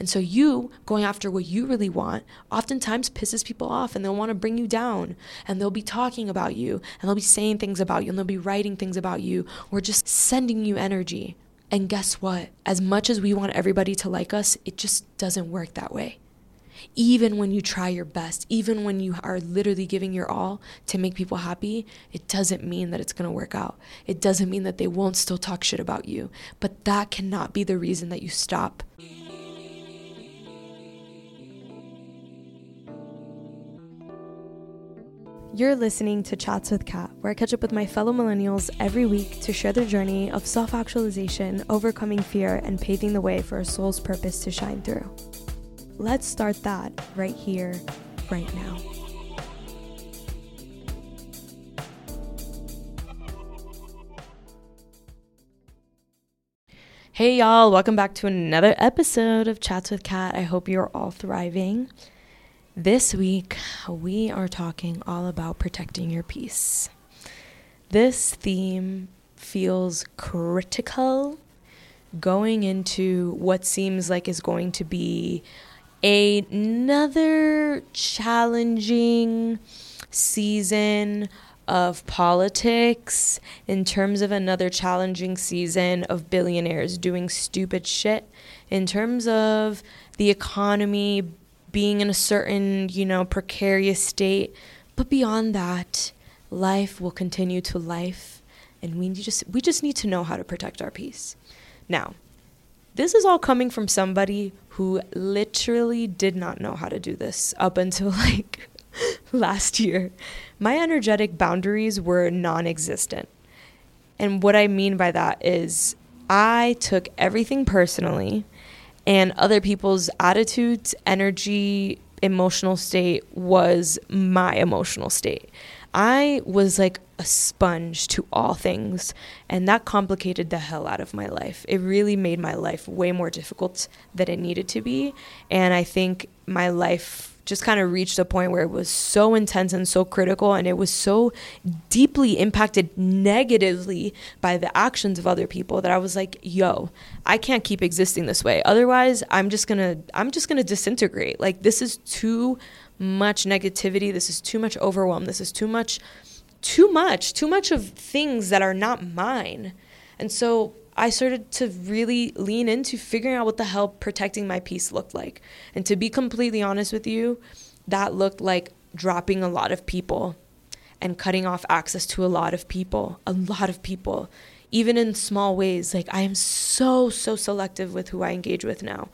And so you going after what you really want oftentimes pisses people off and they'll want to bring you down and they'll be talking about you and they'll be saying things about you and they'll be writing things about you or just sending you energy. And guess what? As much as we want everybody to like us, it just doesn't work that way. Even when you try your best, even when you are literally giving your all to make people happy, it doesn't mean that it's going to work out. It doesn't mean that they won't still talk shit about you. But that cannot be the reason that you stop. You're listening to Chats with Kat, where I catch up with my fellow millennials every week to share their journey of self actualization, overcoming fear, and paving the way for a soul's purpose to shine through. Let's start that right here, right now. Hey, y'all, welcome back to another episode of Chats with Kat. I hope you're all thriving. This week, we are talking all about protecting your peace. This theme feels critical going into what seems like is going to be another challenging season of politics in terms of another challenging season of billionaires doing stupid shit in terms of the economy being in a certain, you know, precarious state. But beyond that, life will continue to life and we just we just need to know how to protect our peace. Now, this is all coming from somebody who literally did not know how to do this up until like last year. My energetic boundaries were non-existent. And what I mean by that is I took everything personally and other people's attitudes, energy, emotional state was my emotional state. I was like a sponge to all things, and that complicated the hell out of my life. It really made my life way more difficult than it needed to be, and I think my life just kind of reached a point where it was so intense and so critical and it was so deeply impacted negatively by the actions of other people that I was like, yo, I can't keep existing this way. Otherwise, I'm just going to I'm just going to disintegrate. Like this is too much negativity. This is too much overwhelm. This is too much too much, too much of things that are not mine. And so I started to really lean into figuring out what the hell protecting my peace looked like. And to be completely honest with you, that looked like dropping a lot of people and cutting off access to a lot of people, a lot of people, even in small ways. Like I am so, so selective with who I engage with now.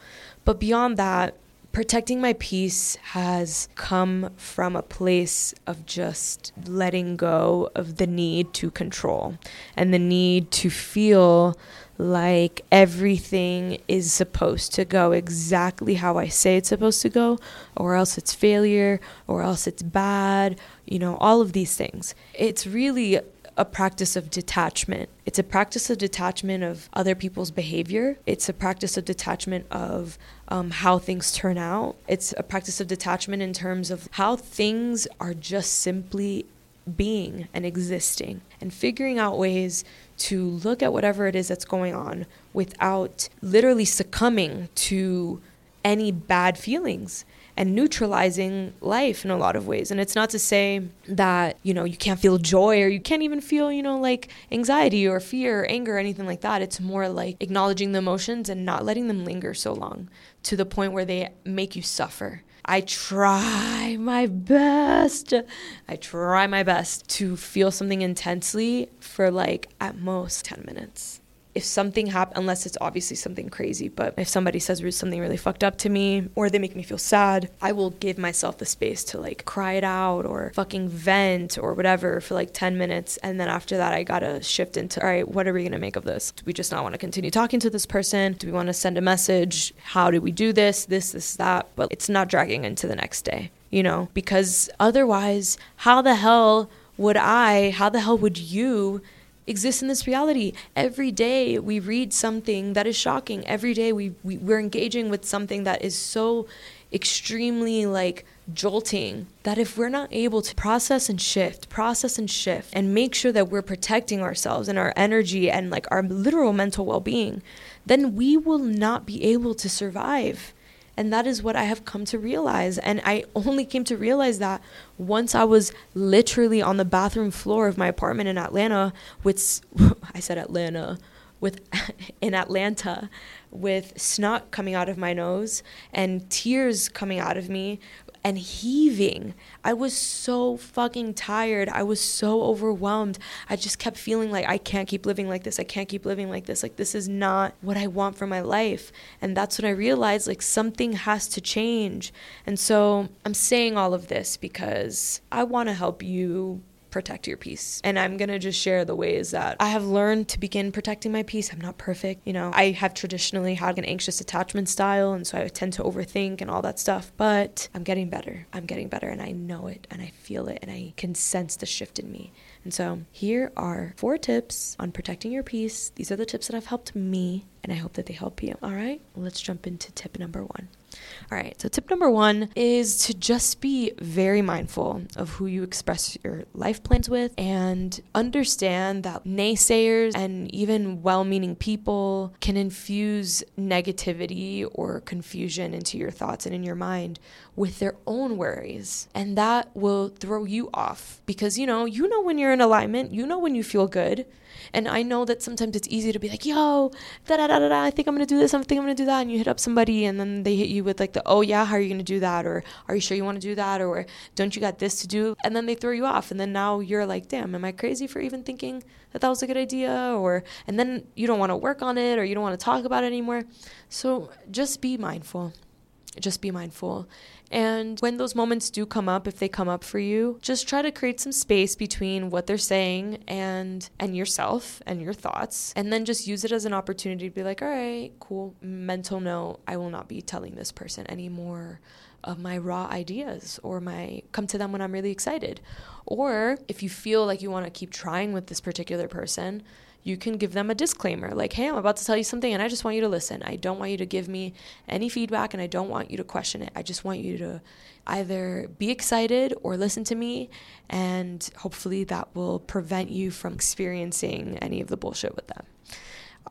But beyond that, protecting my peace has come from a place of just letting go of the need to control and the need to feel like everything is supposed to go exactly how I say it's supposed to go, or else it's failure, or else it's bad, you know, all of these things. It's really a practice of detachment. It's a practice of detachment of other people's behavior. It's a practice of detachment of um, how things turn out. It's a practice of detachment in terms of how things are just simply being and existing and figuring out ways to look at whatever it is that's going on without literally succumbing to any bad feelings and neutralizing life in a lot of ways. And it's not to say that, you know, you can't feel joy or you can't even feel, you know, like anxiety or fear or anger or anything like that. It's more like acknowledging the emotions and not letting them linger so long to the point where they make you suffer. I try my best. I try my best to feel something intensely for like at most 10 minutes if something happens, unless it's obviously something crazy, but if somebody says something really fucked up to me or they make me feel sad, I will give myself the space to like cry it out or fucking vent or whatever for like 10 minutes. And then after that, I gotta shift into, all right, what are we gonna make of this? Do we just not wanna continue talking to this person? Do we wanna send a message? How do we do this? This, this, that. But it's not dragging into the next day, you know? Because otherwise, how the hell would I, how the hell would you exist in this reality. Every day we read something that is shocking. Every day we, we we're engaging with something that is so extremely like jolting that if we're not able to process and shift, process and shift, and make sure that we're protecting ourselves and our energy and like our literal mental well being, then we will not be able to survive. And that is what I have come to realize. And I only came to realize that once I was literally on the bathroom floor of my apartment in Atlanta with, I said Atlanta, with in Atlanta with snot coming out of my nose and tears coming out of me and heaving. I was so fucking tired. I was so overwhelmed. I just kept feeling like I can't keep living like this. I can't keep living like this. Like, this is not what I want for my life. And that's when I realized like something has to change. And so I'm saying all of this because I want to help you protect your peace. And I'm going to just share the ways that I have learned to begin protecting my peace. I'm not perfect. You know, I have traditionally had an anxious attachment style. And so I tend to overthink and all that stuff. But I'm getting better. I'm getting better. And I know it and I feel it and I can sense the shift in me. And so here are four tips on protecting your peace. These are the tips that have helped me. And I hope that they help you. All right, let's jump into tip number one. All right, so tip number one is to just be very mindful of who you express your life plans with and understand that naysayers and even well meaning people can infuse negativity or confusion into your thoughts and in your mind with their own worries. And that will throw you off because you know, you know when you're in alignment, you know when you feel good. And I know that sometimes it's easy to be like, yo, da da da da, I think I'm gonna do this, I think I'm gonna do that. And you hit up somebody and then they hit you with like the, oh yeah, how are you gonna do that? Or are you sure you wanna do that? Or don't you got this to do? And then they throw you off. And then now you're like, damn, am I crazy for even thinking that that was a good idea? Or, and then you don't wanna work on it or you don't wanna talk about it anymore. So just be mindful. Just be mindful. And when those moments do come up, if they come up for you, just try to create some space between what they're saying and and yourself and your thoughts. And then just use it as an opportunity to be like, all right, cool. Mental note, I will not be telling this person anymore of my raw ideas or my come to them when I'm really excited. Or if you feel like you want to keep trying with this particular person, you can give them a disclaimer like, hey, I'm about to tell you something and I just want you to listen. I don't want you to give me any feedback and I don't want you to question it. I just want you to either be excited or listen to me. And hopefully that will prevent you from experiencing any of the bullshit with them.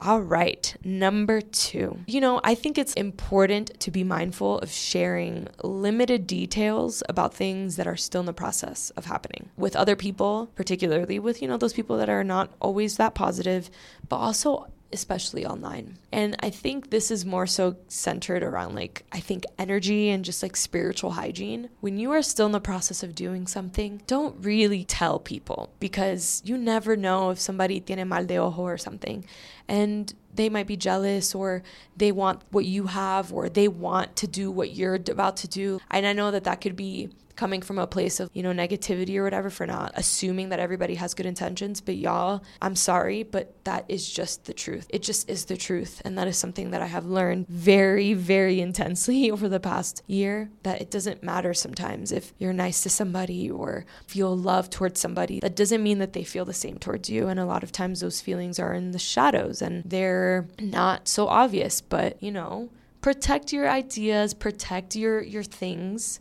All right, number two. You know, I think it's important to be mindful of sharing limited details about things that are still in the process of happening with other people, particularly with, you know, those people that are not always that positive, but also especially online. And I think this is more so centered around like, I think energy and just like spiritual hygiene. When you are still in the process of doing something, don't really tell people because you never know if somebody tiene mal de ojo or something. And they might be jealous or they want what you have or they want to do what you're about to do. And I know that that could be coming from a place of, you know, negativity or whatever for not assuming that everybody has good intentions. But y'all, I'm sorry, but that is just the truth. It just is the truth. And that is something that I have learned very, very intensely over the past year that it doesn't matter sometimes if you're nice to somebody or feel love towards somebody. That doesn't mean that they feel the same towards you. And a lot of times those feelings are in the shadows and they're not so obvious, but you know, protect your ideas, protect your your things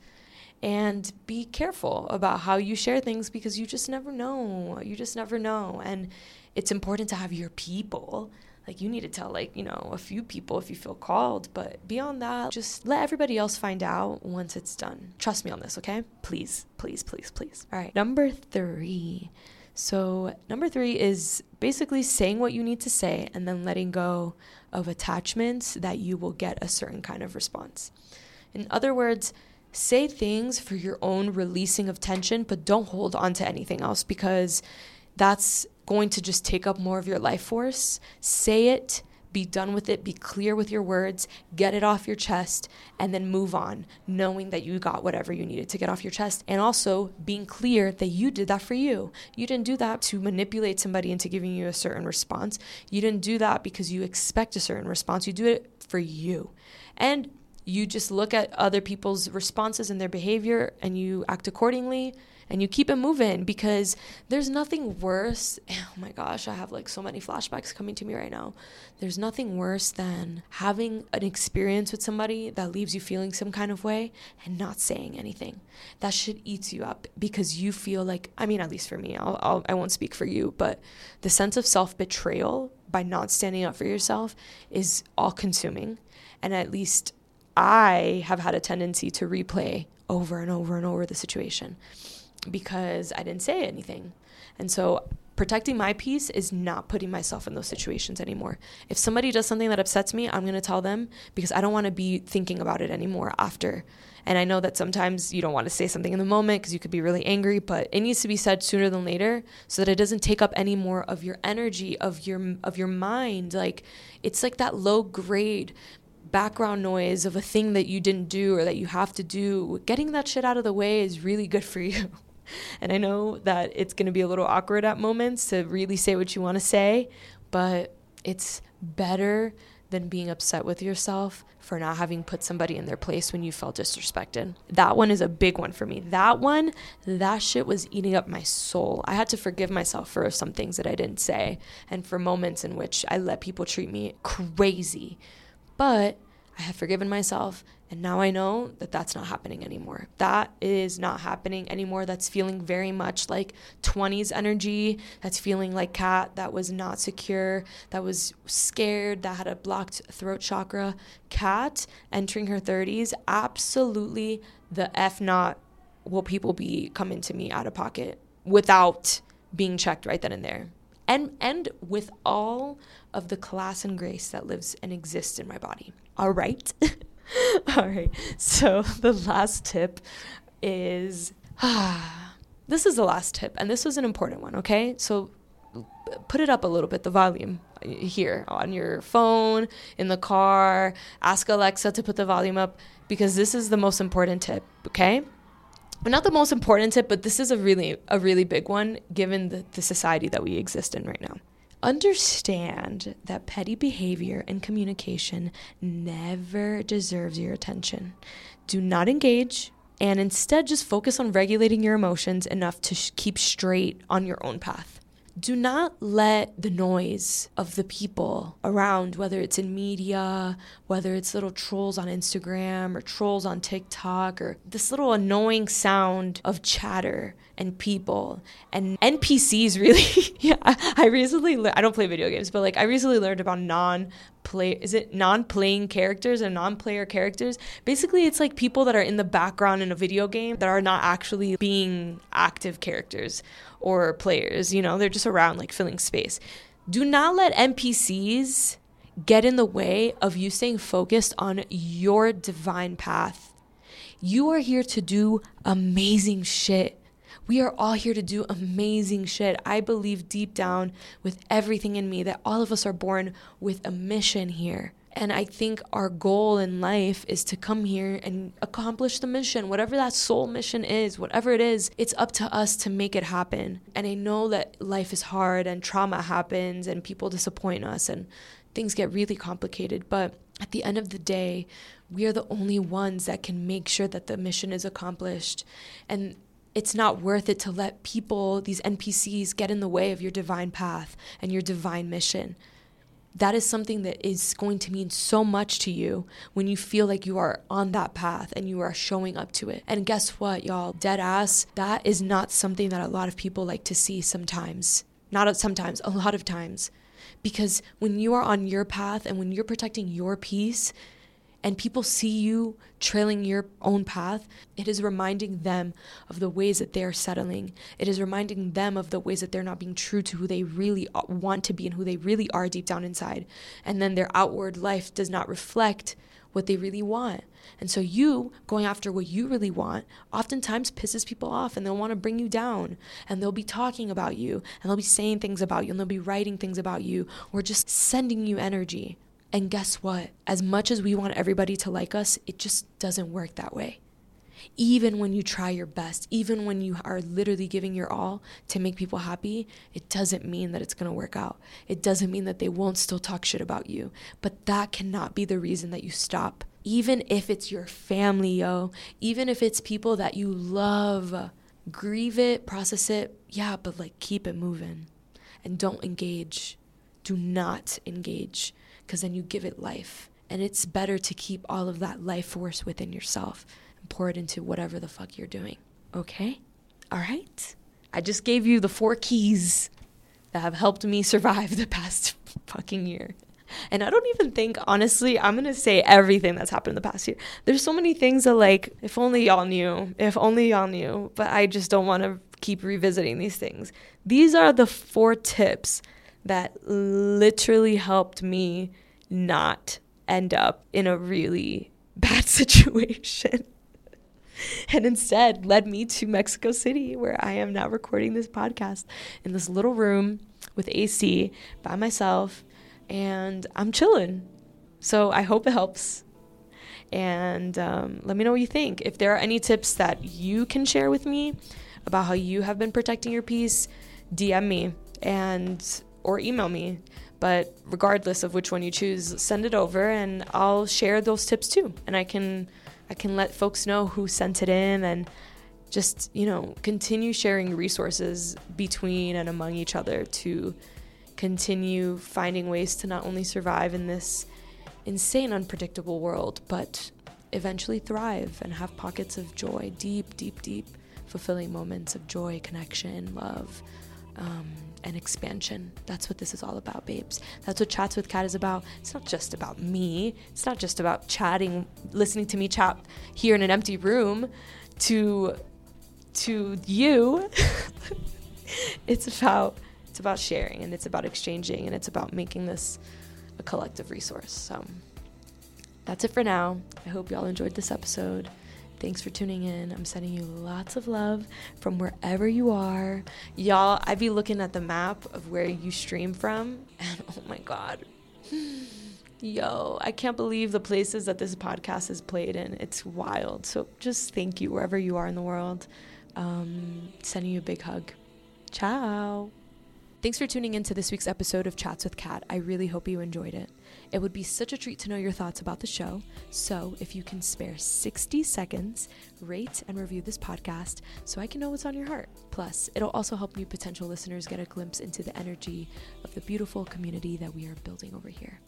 and be careful about how you share things because you just never know. You just never know. And it's important to have your people. Like you need to tell like, you know, a few people if you feel called, but beyond that, just let everybody else find out once it's done. Trust me on this, okay? Please, please, please, please. All right. Number 3. So, number 3 is basically saying what you need to say and then letting go of attachments that you will get a certain kind of response. In other words, say things for your own releasing of tension, but don't hold on to anything else because that's going to just take up more of your life force. Say it, be done with it, be clear with your words, get it off your chest, and then move on, knowing that you got whatever you needed to get off your chest. And also being clear that you did that for you. You didn't do that to manipulate somebody into giving you a certain response. You didn't do that because you expect a certain response. You do it for you. And you just look at other people's responses and their behavior and you act accordingly and you keep it moving because there's nothing worse. Oh my gosh, I have like so many flashbacks coming to me right now. There's nothing worse than having an experience with somebody that leaves you feeling some kind of way and not saying anything. That shit eats you up because you feel like, I mean, at least for me, I'll, I'll, I won't speak for you, but the sense of self betrayal by not standing up for yourself is all consuming. And at least I have had a tendency to replay over and over and over the situation because I didn't say anything. And so protecting my peace is not putting myself in those situations anymore. If somebody does something that upsets me, I'm going to tell them because I don't want to be thinking about it anymore after. And I know that sometimes you don't want to say something in the moment because you could be really angry, but it needs to be said sooner than later so that it doesn't take up any more of your energy, of your of your mind. Like it's like that low grade background noise of a thing that you didn't do or that you have to do. Getting that shit out of the way is really good for you. And I know that it's going to be a little awkward at moments to really say what you want to say, but it's better than being upset with yourself for not having put somebody in their place when you felt disrespected. That one is a big one for me. That one, that shit was eating up my soul. I had to forgive myself for some things that I didn't say and for moments in which I let people treat me crazy. But I have forgiven myself and now I know that that's not happening anymore. That is not happening anymore. That's feeling very much like 20s energy. That's feeling like Kat that was not secure, that was scared, that had a blocked throat chakra. Kat entering her 30s, absolutely the F not will people be coming to me out of pocket without being checked right then and there. And and with all of the class and grace that lives and exists in my body. All right. All right. So the last tip is ah, this is the last tip, and this was an important one, okay? So put it up a little bit, the volume here on your phone, in the car. Ask Alexa to put the volume up because this is the most important tip, okay? not the most important tip, but this is a really a really big one given the, the society that we exist in right now. Understand that petty behavior and communication never deserves your attention. Do not engage and instead just focus on regulating your emotions enough to sh- keep straight on your own path do not let the noise of the people around, whether it's in media, whether it's little trolls on Instagram or trolls on TikTok, or this little annoying sound of chatter and people and NPCs really. yeah, I recently, le- I don't play video games, but like I recently learned about non play is it non-playing characters and non-player characters basically it's like people that are in the background in a video game that are not actually being active characters or players. You know, they're just around like filling space. Do not let NPCs get in the way of you staying focused on your divine path. You are here to do amazing shit. We are all here to do amazing shit. I believe deep down with everything in me that all of us are born with a mission here. And I think our goal in life is to come here and accomplish the mission, whatever that soul mission is, whatever it is, it's up to us to make it happen. And I know that life is hard and trauma happens and people disappoint us and things get really complicated. But at the end of the day, we are the only ones that can make sure that the mission is accomplished. And it's not worth it to let people, these NPCs, get in the way of your divine path and your divine mission that is something that is going to mean so much to you when you feel like you are on that path and you are showing up to it. And guess what, y'all? Dead ass, that is not something that a lot of people like to see sometimes. Not sometimes, a lot of times. Because when you are on your path and when you're protecting your peace, and people see you trailing your own path, it is reminding them of the ways that they are settling. It is reminding them of the ways that they're not being true to who they really want to be and who they really are deep down inside. And then their outward life does not reflect what they really want. And so you going after what you really want oftentimes pisses people off and they'll want to bring you down and they'll be talking about you and they'll be saying things about you and they'll be writing things about you or just sending you energy. And guess what? As much as we want everybody to like us, it just doesn't work that way. Even when you try your best, even when you are literally giving your all to make people happy, it doesn't mean that it's going to work out. It doesn't mean that they won't still talk shit about you. But that cannot be the reason that you stop. Even if it's your family, yo, even if it's people that you love, grieve it, process it, yeah, but like keep it moving and don't engage. Do not engage because then you give it life. And it's better to keep all of that life force within yourself and pour it into whatever the fuck you're doing. Okay? All right? I just gave you the four keys that have helped me survive the past fucking year. And I don't even think, honestly, I'm to say everything that's happened in the past year. There's so many things that, like, if only y'all knew, if only y'all knew, but I just don't want to keep revisiting these things. These are the four tips that literally helped me not end up in a really bad situation. and instead led me to Mexico City, where I am now recording this podcast in this little room with AC by myself, and I'm chilling. So I hope it helps. And um, let me know what you think. If there are any tips that you can share with me about how you have been protecting your peace, DM me and or email me. But regardless of which one you choose, send it over and I'll share those tips too. And I can I can let folks know who sent it in and just, you know, continue sharing resources between and among each other to continue finding ways to not only survive in this insane, unpredictable world, but eventually thrive and have pockets of joy, deep, deep, deep, fulfilling moments of joy, connection, love, um, and expansion. That's what this is all about, babes. That's what Chats with Kat is about. It's not just about me. It's not just about chatting, listening to me chat here in an empty room to to you. it's about it's about sharing and it's about exchanging and it's about making this a collective resource. So that's it for now. I hope y'all enjoyed this episode. Thanks for tuning in. I'm sending you lots of love from wherever you are. Y'all, I'd be looking at the map of where you stream from, and oh my God. Yo, I can't believe the places that this podcast is played in. It's wild. So just thank you wherever you are in the world. Um, sending you a big hug. Ciao. Thanks for tuning in to this week's episode of Chats with Kat. I really hope you enjoyed it. It would be such a treat to know your thoughts about the show. So, if you can spare 60 seconds, rate and review this podcast so I can know what's on your heart. Plus, it'll also help new potential listeners get a glimpse into the energy of the beautiful community that we are building over here.